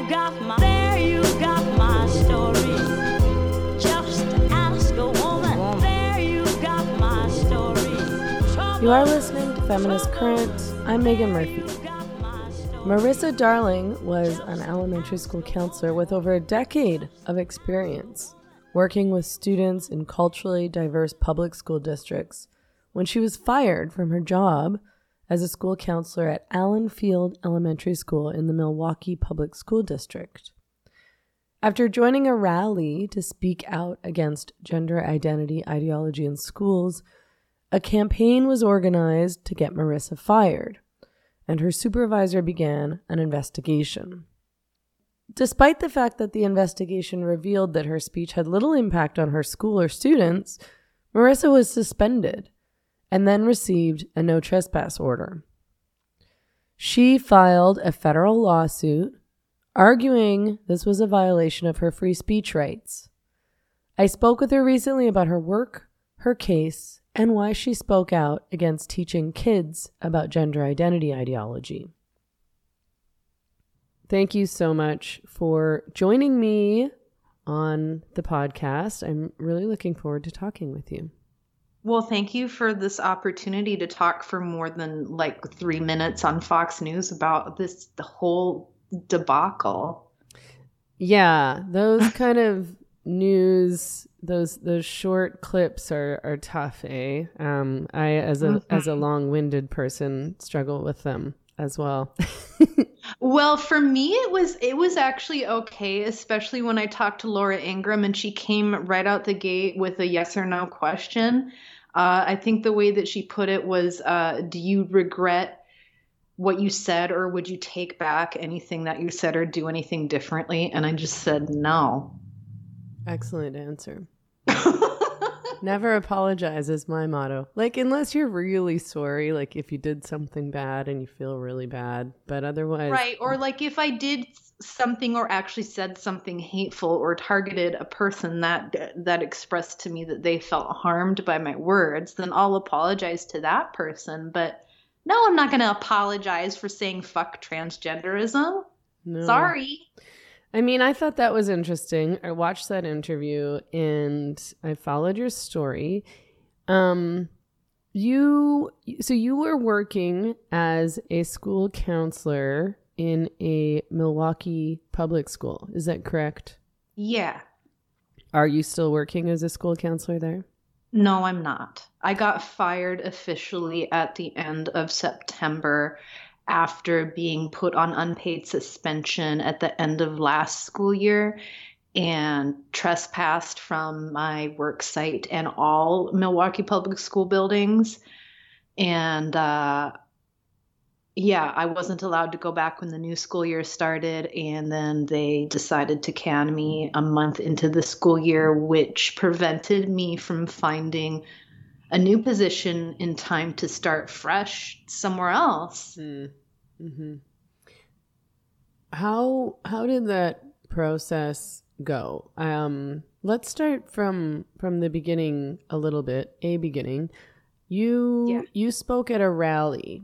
you got my, there you got my story. Just ask a woman. There you got my story. You are listening to Feminist Current. I'm Meghan Murphy. Marissa Darlingh was an elementary school counselor with over a decade of experience working with students in culturally diverse public school districts when she was fired from her job as a school counselor at Allen Field Elementary School in the Milwaukee Public School District. After joining a rally to speak out against gender identity ideology in schools, a campaign was organized to get Marissa fired, and her supervisor began an investigation. Despite the fact that the investigation revealed that her speech had little impact on her school or students, Marissa was suspended and then received a no trespass order. She filed a federal lawsuit arguing this was a violation of her free speech rights. I spoke with her recently about her work, her case, and why she spoke out against teaching kids about gender identity ideology. Thank you so much for joining me on the podcast. I'm really looking forward to talking with you. Well, thank you for this opportunity to talk for more than like three minutes on Fox News about this the whole debacle. Yeah, those kind of news, those those short clips are are tough. Eh? Um, I as a mm-hmm. as a long winded person struggle with them as well. well, for me it was it was actually okay, especially when I talked to Laura Ingraham and she came right out the gate with a yes or no question. Uh, I think the way that she put it was, uh, "Do you regret what you said, or would you take back anything that you said, or do anything differently?" And I just said no. Excellent answer. Never apologize is my motto. Like, unless you're really sorry, like if you did something bad and you feel really bad, but otherwise. Right. Or like if I did something or actually said something hateful or targeted a person that that expressed to me that they felt harmed by my words, then I'll apologize to that person. But no, I'm not going to apologize for saying fuck transgenderism. No. Sorry. I mean, I thought that was interesting. I watched that interview and I followed your story. Um, you so you were working as a school counselor in a Milwaukee public school. Is that correct? Yeah. Are you still working as a school counselor there? No, I'm not. I got fired officially at the end of September after being put on unpaid suspension at the end of last school year and trespassed from my work site and all Milwaukee public school buildings. And uh, yeah, I wasn't allowed to go back when the new school year started. And then they decided to can me a month into the school year, which prevented me from finding a new position in time to start fresh somewhere else. Mm. Mm-hmm. How how did that process go? Um, let's start from from the beginning a little bit. A beginning. You yeah. you spoke at a rally.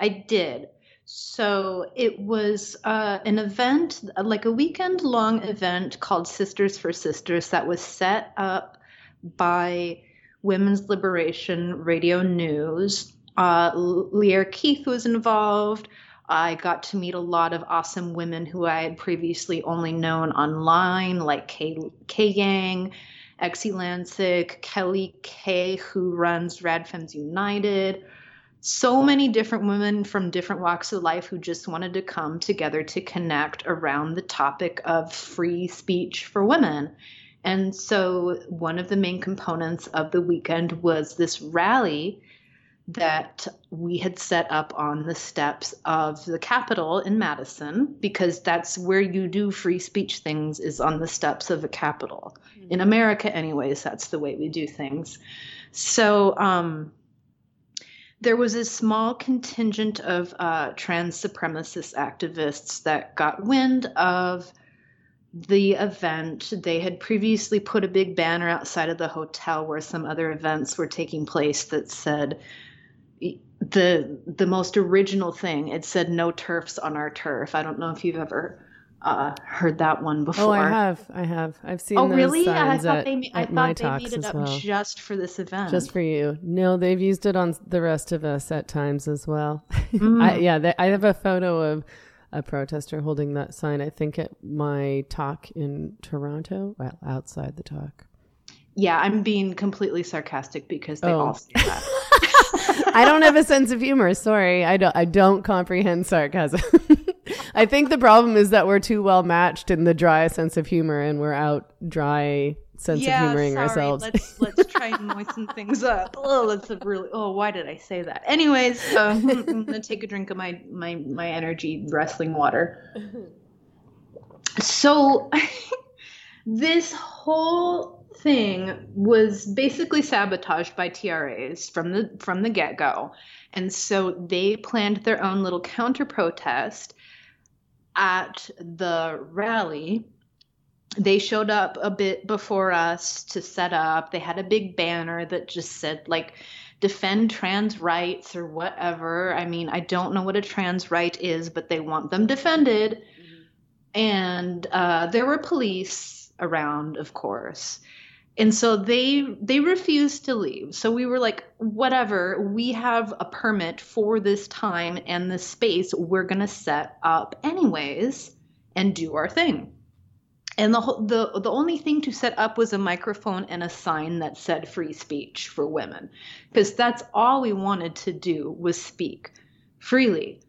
I did. So it was uh, an event, like a weekend long event called Sisters for Sisters, that was set up by Women's Liberation Radio News uh, Lierre Keith was involved. I got to meet a lot of awesome women who I had previously only known online, like Kay, Kay Yang, Exie Lancic, Kelly Kay, who runs Rad Femmes United. So many different women from different walks of life who just wanted to come together to connect around the topic of free speech for women. And so, one of the main components of the weekend was this rally that we had set up on the steps of the Capitol in Madison because that's where you do free speech things is on the steps of the Capitol. Mm-hmm. In America, anyways, that's the way we do things. So um, there was a small contingent of uh, trans supremacist activists that got wind of the event. They had previously put a big banner outside of the hotel where some other events were taking place that said, the the most original thing. It said no turfs on our turf. I don't know if you've ever uh, heard that one before. Oh, I have. I have. I've seen Oh, really? I thought at, they, I thought they made it up well. just for this event. Just for you. No, they've used it on the rest of us at times as well. Mm. I, yeah, they, I have a photo of a protester holding that sign. I think at my talk in Toronto, well, outside the talk. yeah, I'm being completely sarcastic because they Oh. all say that. I don't have a sense of humor. Sorry, I don't. I don't comprehend sarcasm. I think the problem is that we're too well matched in the dry sense of humor, and we're out dry sense yeah, of humoring sorry. ourselves. Let's let's try and moisten things up. Oh, that's a really. Oh, why did I say that? Anyways, um, I'm gonna take a drink of my my my energy wrestling water. So, this whole thing was basically sabotaged by TRAs from the from the get go, and so they planned their own little counter protest at the rally they showed up a bit before us to set up. They had a big banner that just said, like, defend trans rights or whatever. I mean, I don't know what a trans right is, but they want them defended. And uh, there were police around, of course. And so they they refused to leave. So we were like, whatever, we have a permit for this time and this space. We're gonna set up anyways and do our thing and the the the only thing to set up was a microphone and a sign that said free speech for women because that's all we wanted to do was speak freely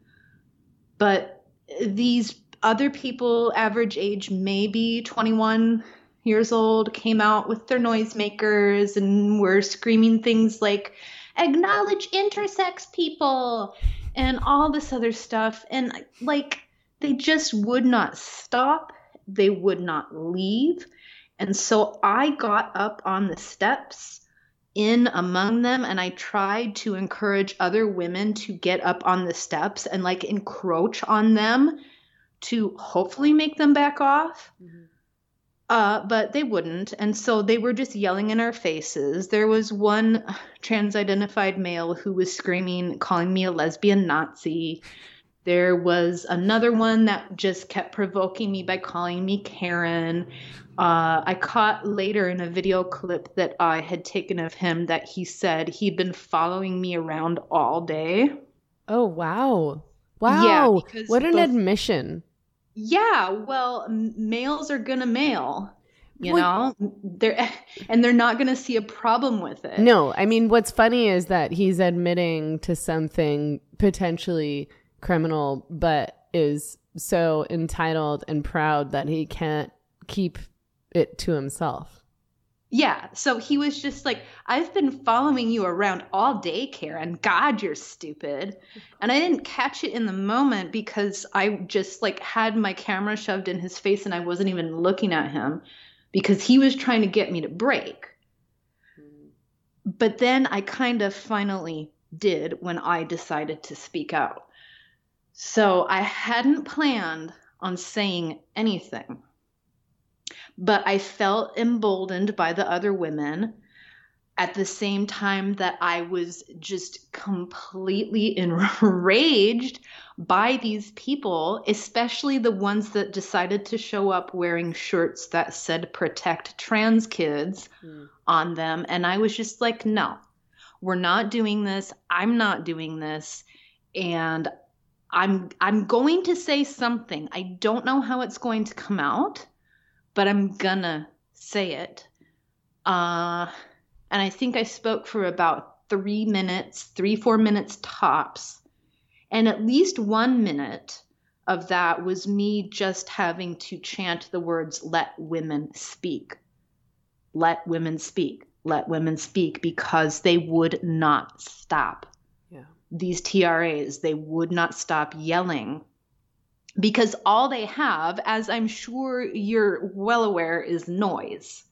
but these other people average age maybe 21 years old came out with their noisemakers and were screaming things like acknowledge intersex people and all this other stuff and like they just would not stop they would not leave. And so I got up on the steps in among them and I tried to encourage other women to get up on the steps and like encroach on them to hopefully make them back off. Mm-hmm. Uh, but they wouldn't. And so they were just yelling in our faces. There was one trans identified male who was screaming, calling me a lesbian Nazi. There was another one that just kept provoking me by calling me Karen. Uh, I caught later in a video clip that I had taken of him that he said he'd been following me around all day. oh wow, wow! because what an both- admission. Yeah, well, males are gonna mail, you Well- know. They're and they're not gonna see a problem with it. No, I mean, what's funny is that he's admitting to something potentially criminal, but is so entitled and proud that he can't keep it to himself. Yeah, so he was just like, I've been following you around all day, Karen. God, you're stupid. And I didn't catch it in the moment because I just like had my camera shoved in his face and I wasn't even looking at him because he was trying to get me to break. But then I kind of finally did when I decided to speak out. So I hadn't planned on saying anything but I felt emboldened by the other women at the same time that I was just completely enraged by these people, especially the ones that decided to show up wearing shirts that said protect trans kids hmm. on them. And I was just like, no, we're not doing this. I'm not doing this. And I'm I'm going to say something. I don't know how it's going to come out but I'm gonna say it. Uh, and I think I spoke for about three minutes, three, four minutes tops. And at least one minute of that was me just having to chant the words, let women speak. Let women speak. Let women speak because they would not stop. Yeah. These TRAs, they would not stop yelling because all they have, as I'm sure you're well aware, is noise.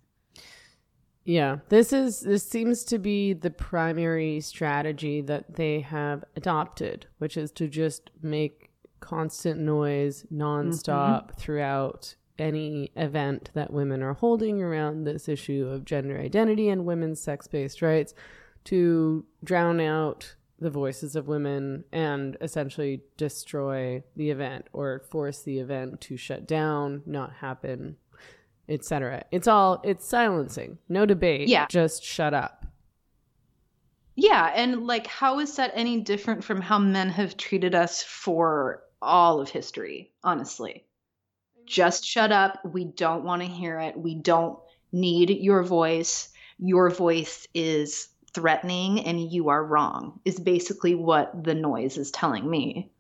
Yeah, this is this seems to be the primary strategy that they have adopted, which is to just make constant noise nonstop mm-hmm. throughout any event that women are holding around this issue of gender identity and women's sex-based rights to drown out the voices of women and essentially destroy the event or force the event to shut down, not happen, etc. It's all it's silencing. No debate. Yeah. Just shut up. Yeah, and like how is that any different from how men have treated us for all of history, honestly? Just shut up. We don't want to hear it. We don't need your voice. Your voice is threatening and you are wrong. Is basically what the noise is telling me.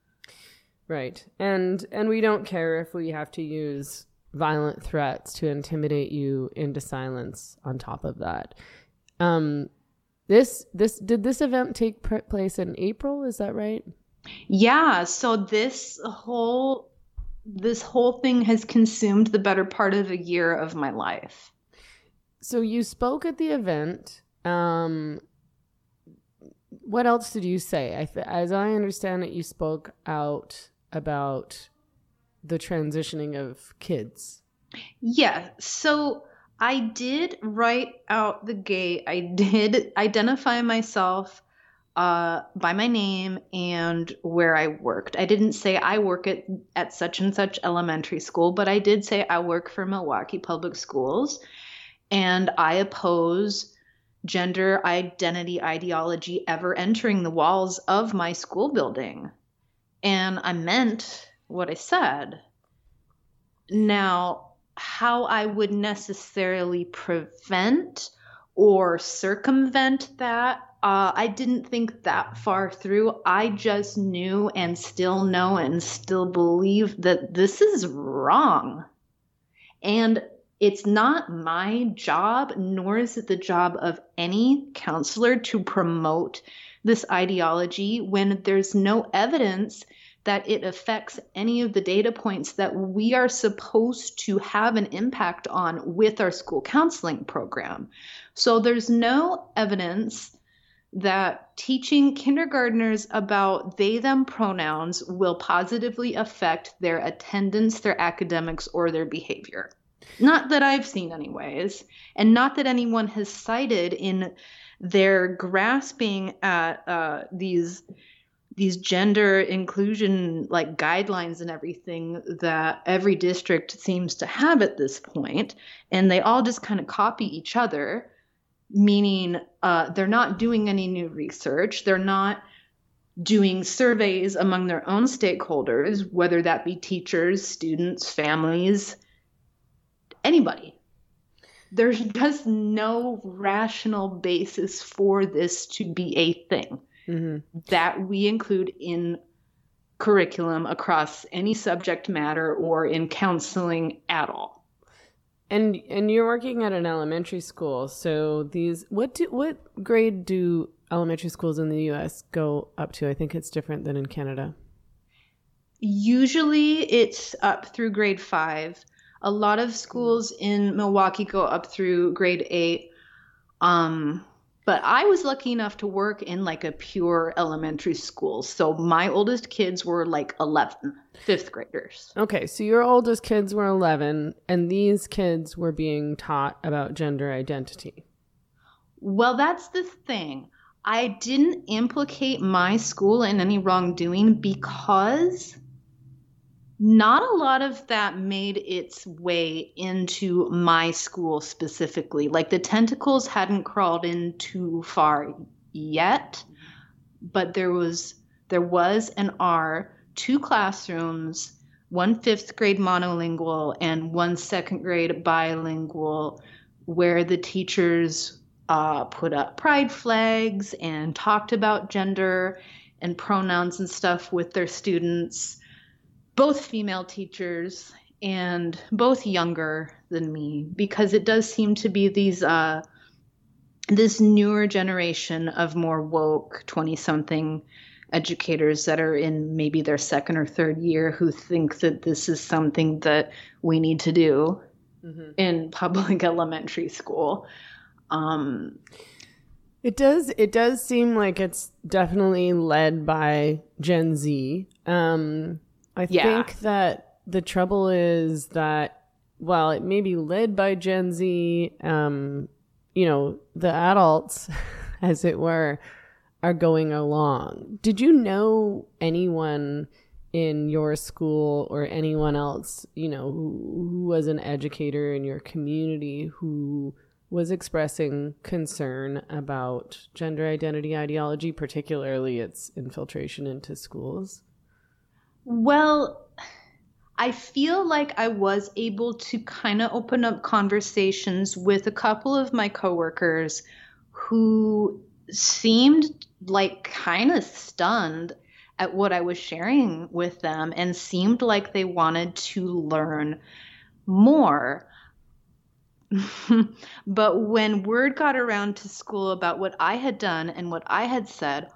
Right. And and we don't care if we have to use violent threats to intimidate you into silence on top of that. Um this this did this event take place in April, is that right? Yeah, so this whole this whole thing has consumed the better part of a year of my life. So you spoke at the event. Um what else did you say? I th- as I understand it you spoke out about the transitioning of kids. Yeah, so I did write out the gate. I did identify myself uh, by my name and where I worked. I didn't say I work at, at such and such elementary school, but I did say I work for Milwaukee Public Schools and I oppose gender identity ideology ever entering the walls of my school building. And I meant what I said. Now, how I would necessarily prevent or circumvent that, uh, I didn't think that far through. I just knew and still know and still believe that this is wrong. And it's not my job, nor is it the job of any counselor to promote this ideology when there's no evidence that it affects any of the data points that we are supposed to have an impact on with our school counseling program. So there's no evidence that teaching kindergartners about they them pronouns will positively affect their attendance, their academics, or their behavior. Not that I've seen, anyways, and not that anyone has cited in their grasping at uh, these these gender inclusion like guidelines and everything that every district seems to have at this point and they all just kind of copy each other meaning uh, they're not doing any new research they're not doing surveys among their own stakeholders whether that be teachers students families anybody there's just no rational basis for this to be a thing Mm-hmm. that we include in curriculum across any subject matter or in counseling at all. And and you're working at an elementary school, so these what do what grade do elementary schools in the U.S. go up to? I think it's different than in Canada. Usually it's up through grade five. A lot of schools in Milwaukee go up through grade eight. Um, but I was lucky enough to work in like a pure elementary school. So my oldest kids were like 11, fifth graders. Okay, so your oldest kids were 11, and these kids were being taught about gender identity. Well, that's the thing. I didn't implicate my school in any wrongdoing because not a lot of that made its way into my school specifically. Like the tentacles hadn't crawled in too far yet, but there was there was and are two classrooms, one fifth grade monolingual and one second grade bilingual, where the teachers uh, put up pride flags and talked about gender and pronouns and stuff with their students both female teachers and both younger than me because it does seem to be these uh this newer generation of more woke 20 something educators that are in maybe their second or third year who think that this is something that we need to do Mm-hmm. in public elementary school um It does. It does seem like it's definitely led by Gen Z. Um, I Yeah. think that the trouble is that while it may be led by Gen Z, um, you know, the adults, as it were, are going along. Did you know anyone in your school or anyone else, you know, who, who was an educator in your community who was expressing concern about gender identity ideology, particularly its infiltration into schools? Well, I feel like I was able to kind of open up conversations with a couple of my coworkers who seemed like kind of stunned at what I was sharing with them and seemed like they wanted to learn more. but when word got around to school about what I had done and what I had said,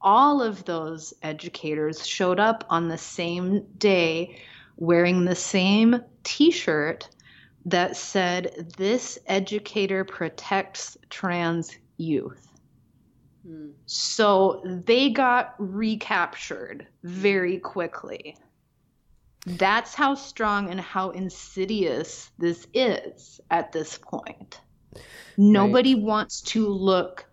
all of those educators showed up on the same day wearing the same t shirt that said, This educator protects trans youth. Hmm. So they got recaptured very quickly. That's how strong and how insidious this is at this point. Nobody right. wants to look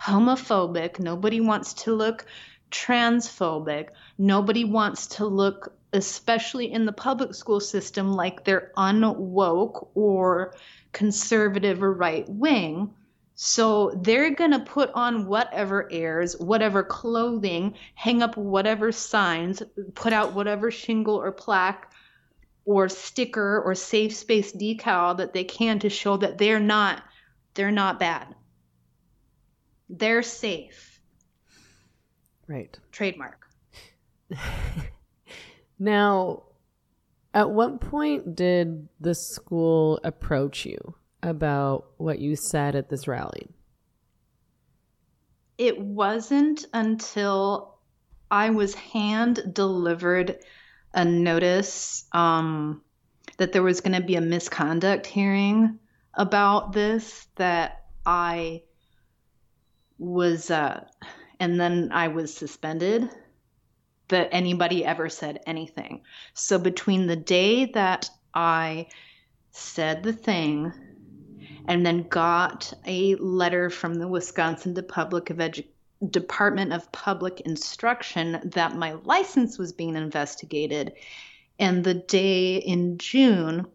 homophobic. Nobody wants to look transphobic. Nobody wants to look, especially in the public school system, like they're unwoke or conservative or right wing. So they're going to put on whatever airs, whatever clothing, hang up whatever signs, put out whatever shingle or plaque or sticker or safe space decal that they can to show that they're not they're not bad. They're safe. Right. Trademark. now, at what point did the school approach you about what you said at this rally? It wasn't until I was hand delivered a notice um, that there was going to be a misconduct hearing about this that I was, uh, and then I was suspended that anybody ever said anything. So between the day that I said the thing and then got a letter from the Wisconsin of Edu- Department of Public Instruction that my license was being investigated. And the day in June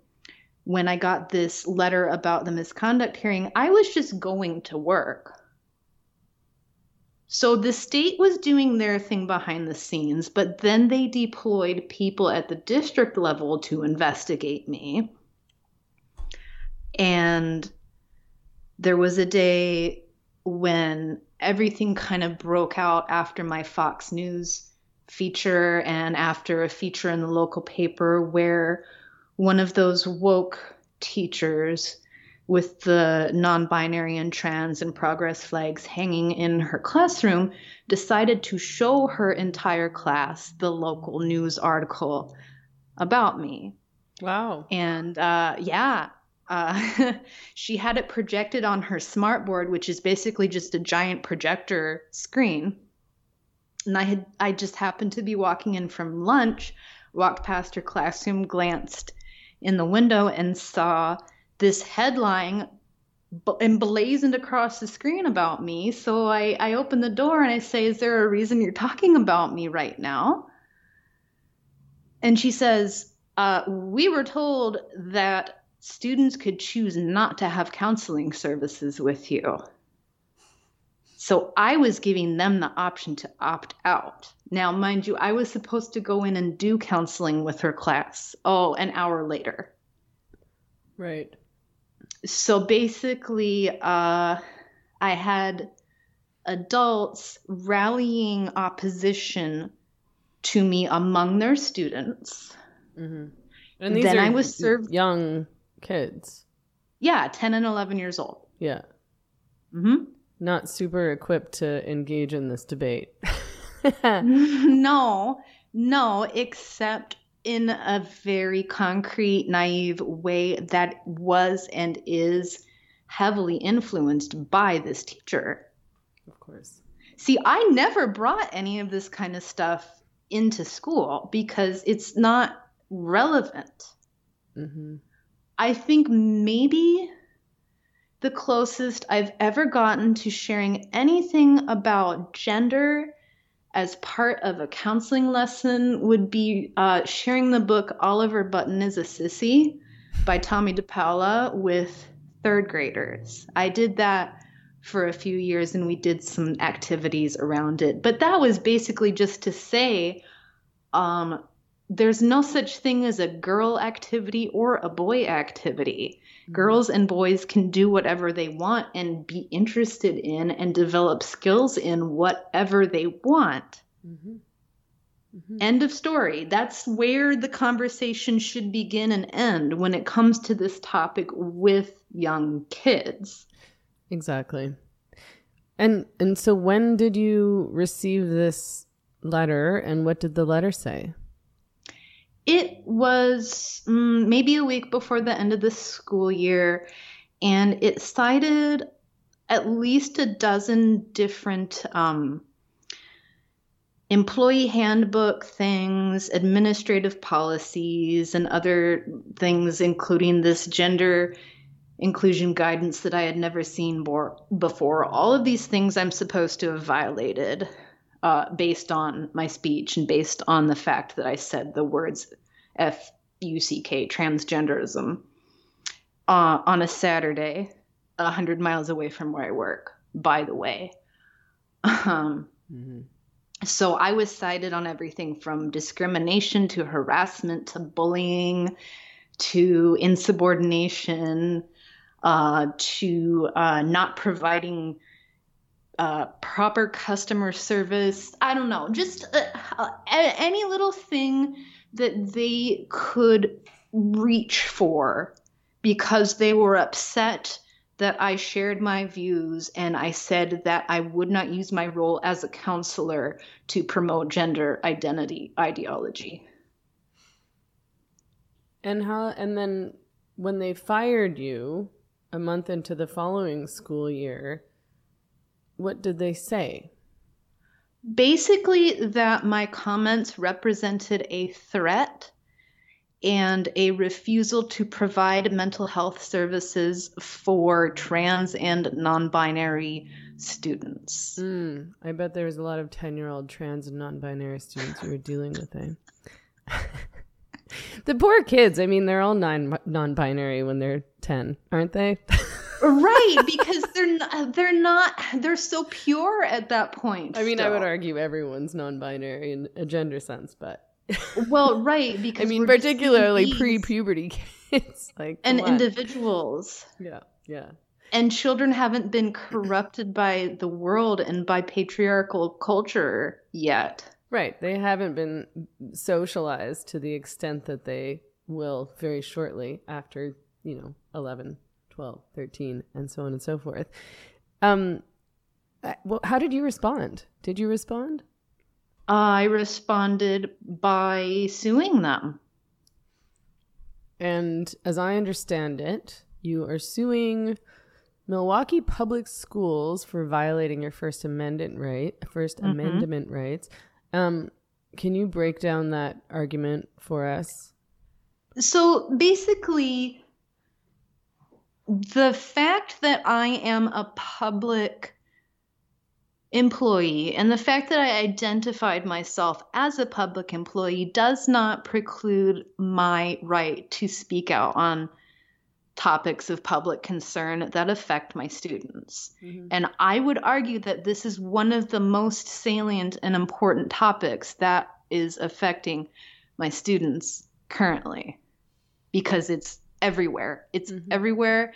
when I got this letter about the misconduct hearing, I was just going to work. So the state was doing their thing behind the scenes, but then they deployed people at the district level to investigate me. And there was a day when everything kind of broke out after my Fox News feature and after a feature in the local paper where one of those woke teachers with the non binary and trans and progress flags hanging in her classroom decided to show her entire class the local news article about me. Wow. And uh, yeah, uh, she had it projected on her smartboard, which is basically just a giant projector screen. And I had I just happened to be walking in from lunch, walked past her classroom, glanced in the window, and saw this headline emblazoned across the screen about me. So I, I open the door and I say, Is there a reason you're talking about me right now? And she says, uh, We were told that students could choose not to have counseling services with you. So I was giving them the option to opt out. Now, mind you, I was supposed to go in and do counseling with her class. Oh, an hour later. Right. So basically, uh, I had adults rallying opposition to me among their students. Mm-hmm. And these then I was served young kids. Yeah, 10 and 11 years old. Yeah. Mhm. Not super equipped to engage in this debate. no. No, except in a very concrete, naive way that was and is heavily influenced by this teacher. Of course. See, I never brought any of this kind of stuff into school because it's not relevant. Mm-hmm. I think maybe the closest I've ever gotten to sharing anything about gender as part of a counseling lesson would be uh, sharing the book Oliver Button is a Sissy by Tomie dePaola with third graders. I did that for a few years and we did some activities around it. But that was basically just to say um, there's no such thing as a girl activity or a boy activity. Mm-hmm. Girls and boys can do whatever they want and be interested in and develop skills in whatever they want. Mm-hmm. Mm-hmm. End of story. That's where the conversation should begin and end when it comes to this topic with young kids. Exactly. And and so when did you receive this letter and what did the letter say? It was um, maybe a week before the end of the school year, and it cited at least a dozen different um, employee handbook things, administrative policies, and other things, including this gender inclusion guidance that I had never seen before. All of these things I'm supposed to have violated uh, based on my speech and based on the fact that I said the words F U C K, transgenderism, uh, on a Saturday, 100 miles away from where I work, by the way. Um, mm-hmm. So I was cited on everything from discrimination to harassment to bullying to insubordination uh, to uh, not providing uh, proper customer service. I don't know, just uh, uh, any little thing that they could reach for because they were upset that I shared my views and I said that I would not use my role as a counselor to promote gender identity ideology. And how and then when they fired you a month into the following school year, what did they say? Basically, that my comments represented a threat and a refusal to provide mental health services for trans and non binary students. Mm, I bet there was a lot of 10 year old trans and non binary students who were dealing with, it. the poor kids. I mean, they're all non non binary when they're 10, aren't they? right because they're not, uh, they're not they're so pure at that point i mean still. i would argue everyone's non-binary in a gender sense but well right because i mean particularly pre-puberty kids like and individuals. Yeah yeah. And children haven't been corrupted by the world and by patriarchal culture yet. Right they haven't been socialized to the extent that they will very shortly after you know 11 12, 13, and so on and so forth. Um, well, how did you respond? Did you respond? I responded by suing them. And as I understand it, you are suing Milwaukee Public Schools for violating your First Amendment right, 1st mm-hmm. Amendment rights. Um, can you break down that argument for us? So basically, the fact that I am a public employee and the fact that I identified myself as a public employee does not preclude my right to speak out on topics of public concern that affect my students. Mm-hmm. And I would argue that this is one of the most salient and important topics that is affecting my students currently because it's everywhere. It's mm-hmm. everywhere.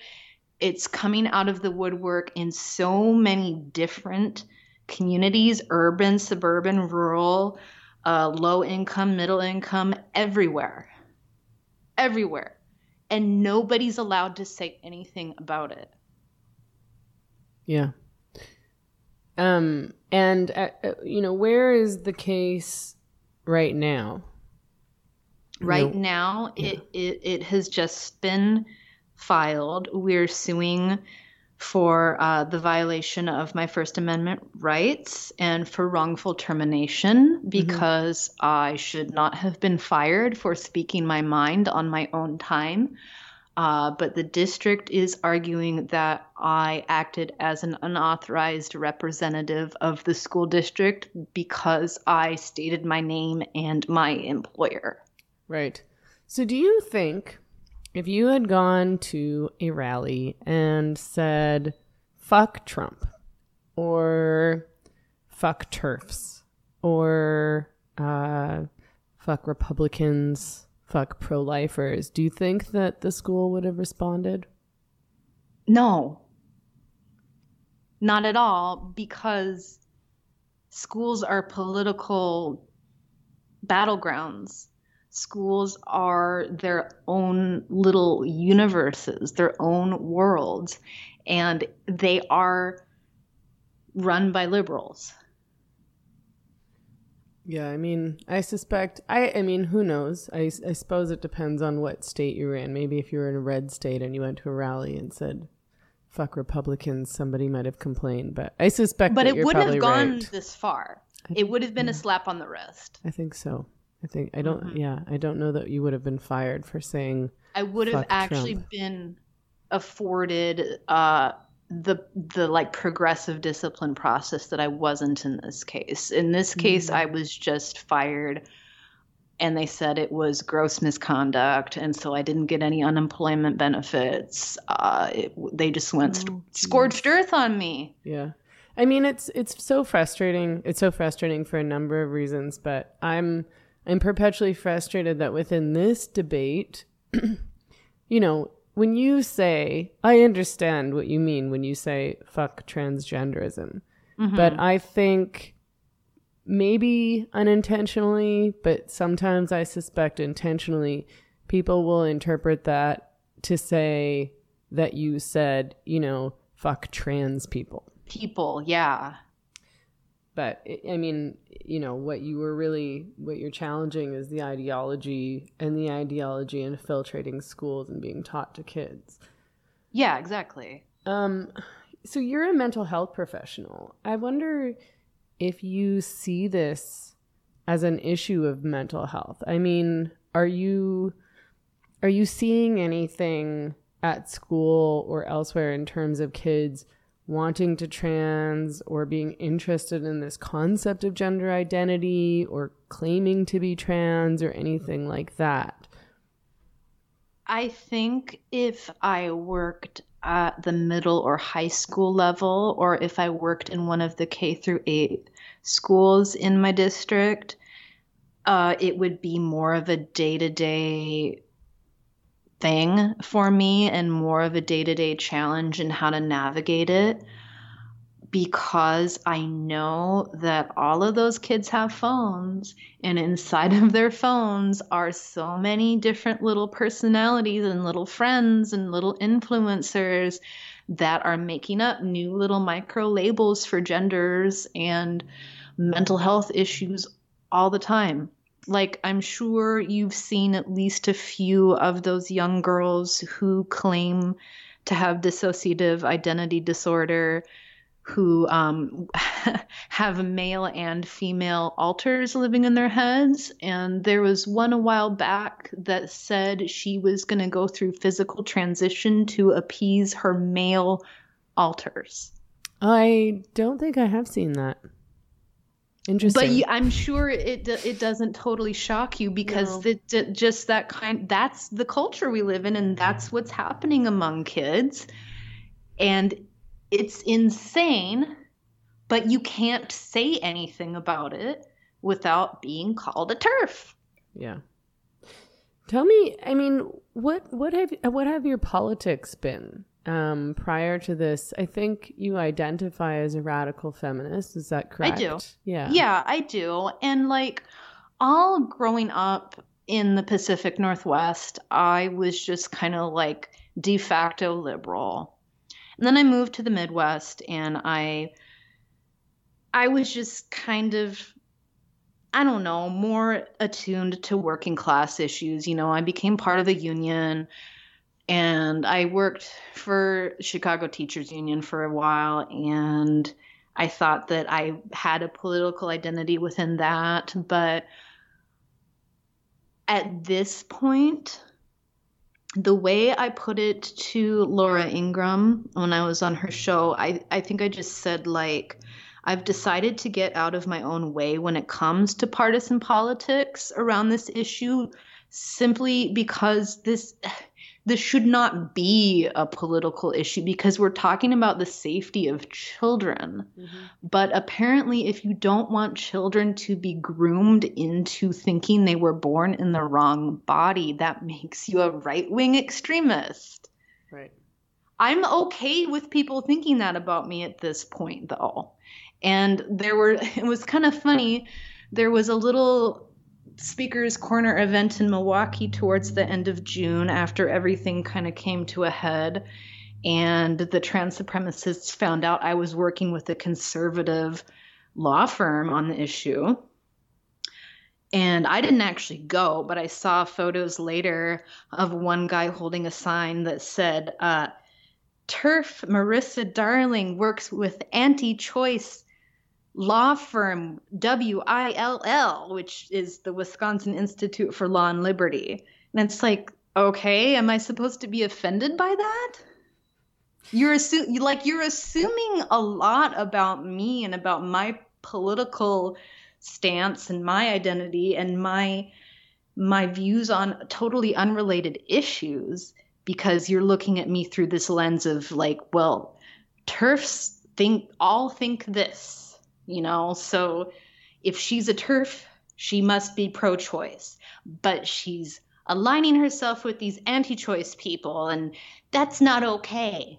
It's coming out of the woodwork in so many different communities urban, suburban, rural, uh, low income, middle income, everywhere. Everywhere. And nobody's allowed to say anything about it. Yeah. Um, and, uh, uh you know, where is the case right now? Right no. now, yeah. it, it, it has just been filed. We're suing for uh, the violation of my First Amendment rights and for wrongful termination mm-hmm. because mm-hmm. I should not have been fired for speaking my mind on my own time. Uh, but the district is arguing that I acted as an unauthorized representative of the school district because I stated my name and my employer. Right. So, do you think if you had gone to a rally and said, fuck Trump, or fuck turfs or uh, fuck Republicans, fuck pro lifers, do you think that the school would have responded? No, not at all, because schools are political battlegrounds. Schools are their own little universes, their own worlds, and they are run by liberals. Yeah, I mean, I suspect. I, I mean, who knows? I, I suppose it depends on what state you're in. Maybe if you were in a red state and you went to a rally and said, "Fuck Republicans," somebody might have complained. But I suspect. But it wouldn't have gone right. this far. It would have been a slap on the wrist. I think so. I think I don't. Mm-hmm. Yeah, I don't know that you would have been fired for saying. I would have actually Trump. been afforded uh, the the like progressive discipline process that I wasn't in this case. In this case, I was just fired, and they said it was gross misconduct, and so I didn't get any unemployment benefits. Uh, it, they just went st- scorched earth on me. Yeah. I mean it's it's so frustrating. It's so frustrating for a number of reasons, but I'm I'm perpetually frustrated that within this debate, you know, when you say I understand what you mean when you say fuck transgenderism. Mm-hmm. But I think maybe unintentionally, but sometimes I suspect intentionally, people will interpret that to say that you said, you know, fuck trans people. People, yeah. But I- mean, you know, what you were really, what you're challenging is the ideology and the ideology infiltrating schools and being taught to kids. Yeah, exactly. Um, so you're a mental health professional. I wonder if you see this as an issue of mental health. I mean, are you are you seeing anything at school or elsewhere in terms of kids wanting to trans or being interested in this concept of gender identity or claiming to be trans or anything like that? I think if I worked at the middle or high school level, or if I worked in one of the K through eight schools in my district, uh, it would be more of a day to day thing for me and more of a day to day challenge in how to navigate it because I know that all of those kids have phones, and inside of their phones are so many different little personalities and little friends and little influencers that are making up new little micro labels for genders and mental health issues all the time. Like, I'm sure you've seen at least a few of those young girls who claim to have dissociative identity disorder who um, have male and female alters living in their heads. And there was one a while back that said she was going to go through physical transition to appease her male alters. I don't think I have seen that. Interesting. But you, I'm sure it it doesn't totally shock you because No. just that kind that's the culture we live in and that's what's happening among kids. And it's insane, but you can't say anything about it without being called a turf. Yeah. Tell me, I mean, what what have what have your politics been um, prior to this? I think you identify as a radical feminist. Is that correct? I do. Yeah. Yeah, I do. And like all growing up in the Pacific Northwest, I was just kind of like de facto liberal. And then I moved to the Midwest and I I was just kind of I don't know, more attuned to working class issues. You know, I became part of a union and I worked for Chicago Teachers Union for a while and I thought that I had a political identity within that, but at this point the way I put it to Laura Ingraham when I was on her show, I, I think I just said, like, I've decided to get out of my own way when it comes to partisan politics around this issue simply because this this should not be a political issue because we're talking about the safety of children. Mm-hmm. But apparently, if you don't want children to be groomed into thinking they were born in the wrong body, that makes you a right wing extremist. Right. I'm okay with people thinking that about me at this point, though. And there were, it was kind of funny. There was a little Speaker's Corner event in Milwaukee towards the end of June after everything kind of came to a head. And the trans supremacists found out I was working with a conservative law firm on the issue. And I didn't actually go, but I saw photos later of one guy holding a sign that said, uh, TERF Marissa Darlingh works with anti choice law firm WILL, which is the Wisconsin Institute for Law and Liberty. And it's like, okay, am I supposed to be offended by that? You're assu- like you're assuming a lot about me and about my political stance and my identity and my my views on totally unrelated issues because you're looking at me through this lens of like, well, TERFs think all think this you know? So if she's a TERF, she must be pro choice, but she's aligning herself with these anti choice people, and that's not okay.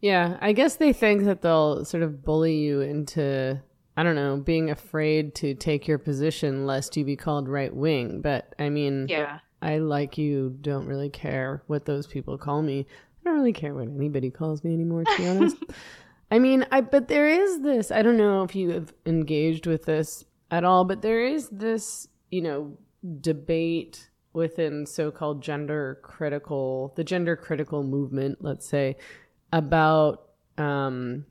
Yeah, I guess they think that they'll sort of bully you into, I don't know, being afraid to take your position lest you be called right wing. But I mean, yeah. I like you don't really care what those people call me. I don't really care what anybody calls me anymore, to be honest. I mean, I but there is this. I don't know if you have engaged with this at all, but there is this, you know, debate within so-called gender critical, the gender critical movement, let's say, about um,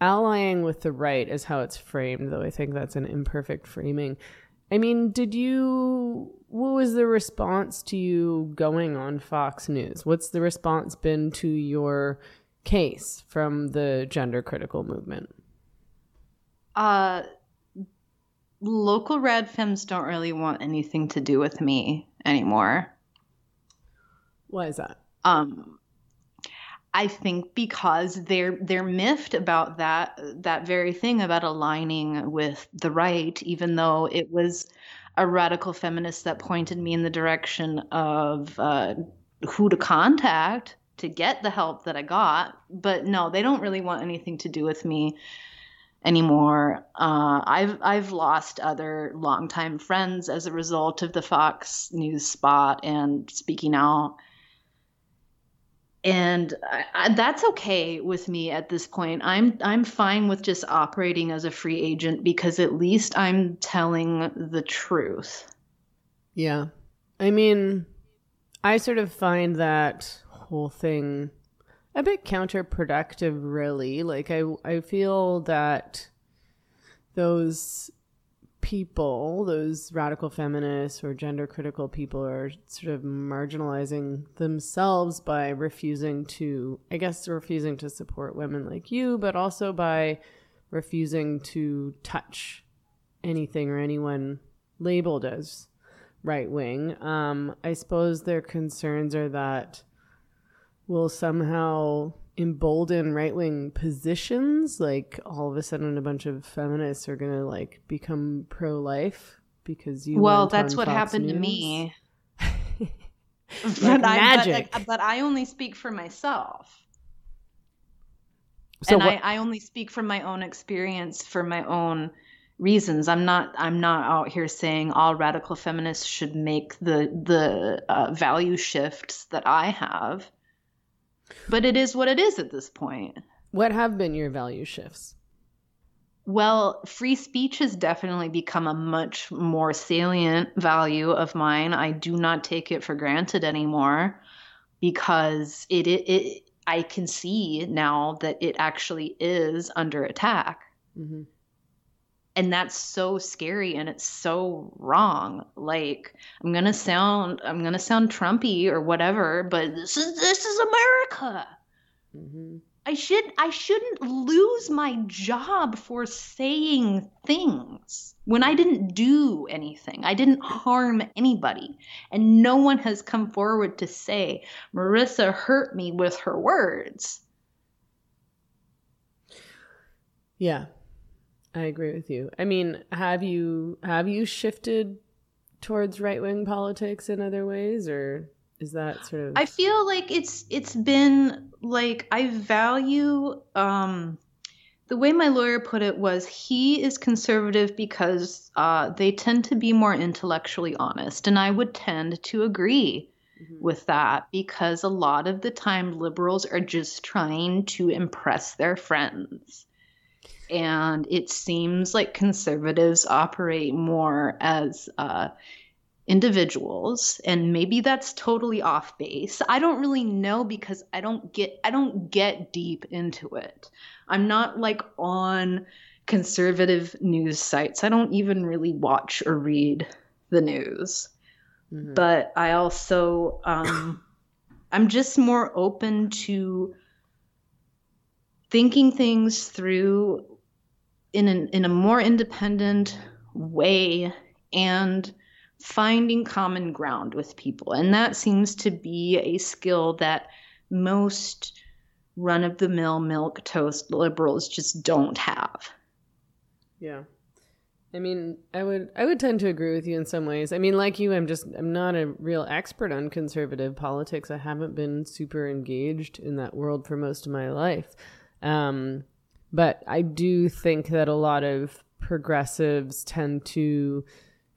allying with the right is how it's framed. Though I think that's an imperfect framing. I mean, did you? What was the response to you going on Fox News? What's the response been to your case from the gender critical movement? Uh, local rad femmes don't really want anything to do with me anymore. Why is that? Um, I think because they're they're miffed about that that very thing about aligning with the right, even though it was a radical feminist that pointed me in the direction of uh, who to contact to get the help that I got. But no, they don't really want anything to do with me anymore. Uh, I've I've lost other longtime friends as a result of the Fox News spot and speaking out. And I, I, that's okay with me at this point. I'm I'm fine with just operating as a free agent because at least I'm telling the truth. Yeah. I mean, I sort of find that whole thing a bit counterproductive really. Like i i feel that those people those radical feminists or gender critical people are sort of marginalizing themselves by refusing to i guess refusing to support women like you but also by refusing to touch anything or anyone labeled as right wing. Um i suppose their concerns are that will somehow embolden right wing positions. Like all of a sudden, a bunch of feminists are gonna like become pro life because you. Well, that's what Fox happened News. to me. but magic. I, but, but, I only speak for myself. So and I, I only speak from my own experience, for my own reasons. I'm not. I'm not out here saying all radical feminists should make the the uh, value shifts that I have. But it is what it is at this point. What have been your value shifts? Well, free speech has definitely become a much more salient value of mine. I do not take it for granted anymore because it, it, it I can see now that it actually is under attack. Mm-hmm. And that's so scary and it's so wrong. Like i'm gonna sound i'm gonna sound trumpy or whatever but this is this is america. Hmm i should i shouldn't lose my job for saying things when i didn't do anything. I didn't harm anybody. And no one has come forward to say marissa hurt me with her words. Yeah, I agree with you. I mean, have you have you shifted towards right wing politics in other ways, or is that sort of? I feel like it's it's been like I value um the way my lawyer put it was he is conservative because uh, they tend to be more intellectually honest and I would tend to agree Mhm. with that because a lot of the time liberals are just trying to impress their friends. And it seems like conservatives operate more as uh, individuals and maybe that's totally off base. I don't really know because i don't get i don't get deep into it. I'm not like on conservative news sites. I don't even really watch or read the news. Mhm. but I also um, I'm just more open to thinking things through in an, in a more independent way and finding common ground with people and that seems to be a skill that most run of the mill milk toast liberals just don't have Yeah. I mean, I would I would tend to agree with you in some ways. I mean, like you, I'm just I'm not a real expert on conservative politics. I haven't been super engaged in that world for most of my life. Um, but I do think that a lot of progressives tend to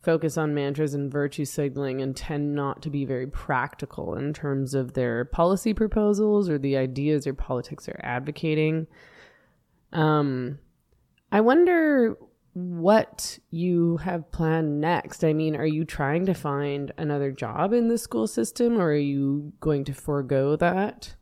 focus on mantras and virtue signaling and tend not to be very practical in terms of their policy proposals or the ideas or politics they're advocating. Um, I wonder what you have planned next. I mean, are you trying to find another job in the school system or are you going to forego that?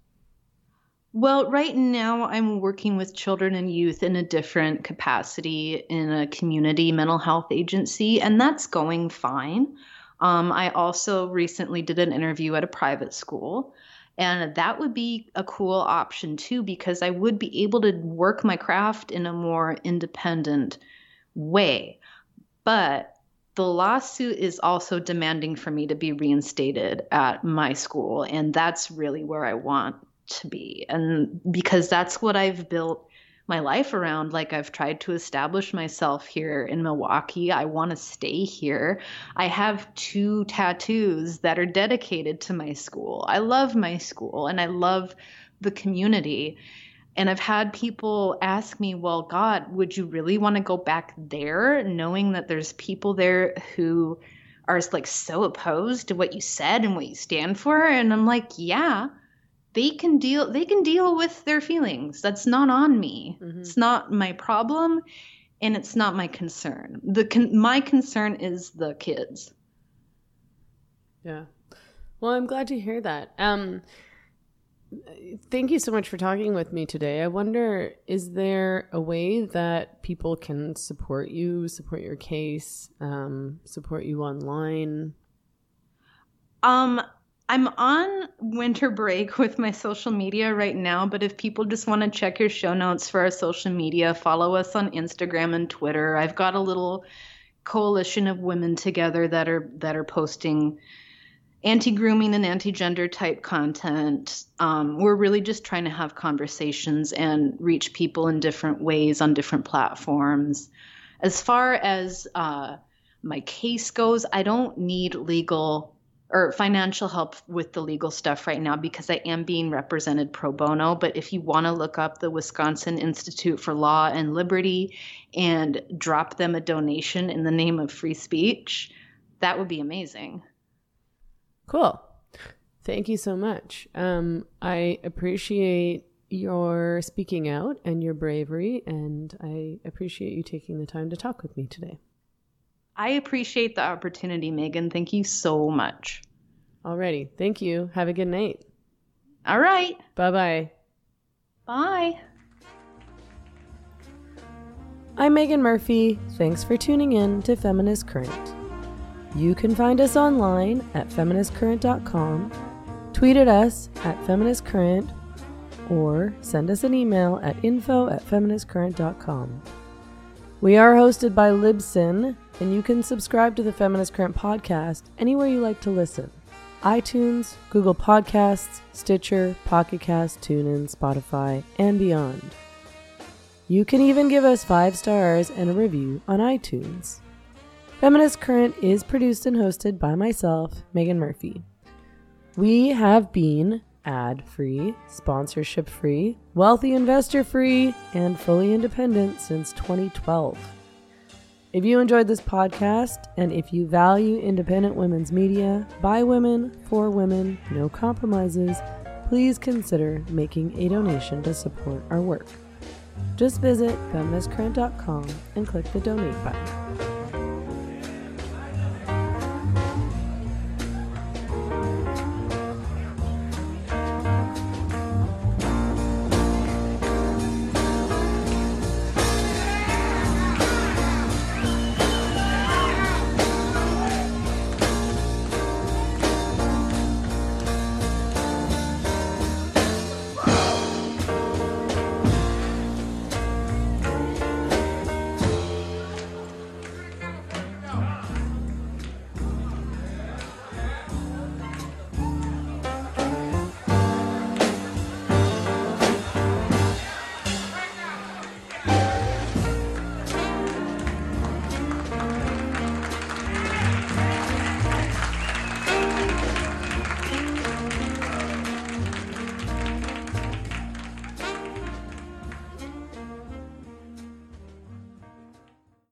Well, right now I'm working with children and youth in a different capacity in a community mental health agency, and that's going fine. Um, I also recently did an interview at a private school, and that would be a cool option too, because I would be able to work my craft in a more independent way. But the lawsuit is also demanding for me to be reinstated at my school, and that's really where I want to be. And because that's what I've built my life around. Like I've tried to establish myself here in Milwaukee. I want to stay here. I have two tattoos that are dedicated to my school. I love my school and I love the community. And I've had people ask me, well, God, would you really want to go back there knowing that there's people there who are like so opposed to what you said and what you stand for? And I'm like, yeah, they can deal they can deal with their feelings. That's not on me. Mhm. It's not my problem and it's not my concern. The con- my concern is the kids. Yeah. Well, I'm glad to hear that. Um, thank you so much for talking with me today. I wonder, is there a way that people can support you, support your case, um, support you online? Um I'm on winter break with my social media right now, but if people just want to check your show notes for our social media, follow us on Instagram and Twitter. I've got a little coalition of women together that are that are posting anti-grooming and anti-gender type content. Um, we're really just trying to have conversations and reach people in different ways on different platforms. As far as uh, my case goes, I don't need legal or financial help with the legal stuff right now because I am being represented pro bono. But if you want to look up the Wisconsin Institute for Law and Liberty and drop them a donation in the name of free speech, that would be amazing. Cool. Thank you so much. Um, I appreciate your speaking out and your bravery, and I appreciate you taking the time to talk with me today. I appreciate the opportunity, Meghan. Thank you so much. Alrighty. Thank you. Have a good night. All right. Bye bye. Bye. I'm Meghan Murphy. Thanks for tuning in to Feminist Current. You can find us online at feministcurrent.com, tweet at us at feministcurrent, or send us an email at info at feministcurrent.com. We are hosted by Libsyn, and you can subscribe to the Feminist Current podcast anywhere you like to listen iTunes, Google Podcasts, Stitcher, Pocket Cast, TuneIn, Spotify, and beyond. You can even give us five stars and a review on iTunes. Feminist Current is produced and hosted by myself, Meghan Murphy. We have been ad free, sponsorship free, wealthy investor free, and fully independent since 2012. If you enjoyed this podcast and if you value independent women's media by women, for women, no compromises, please consider making a donation to support our work. Just visit feministcurrent.com and click the donate button.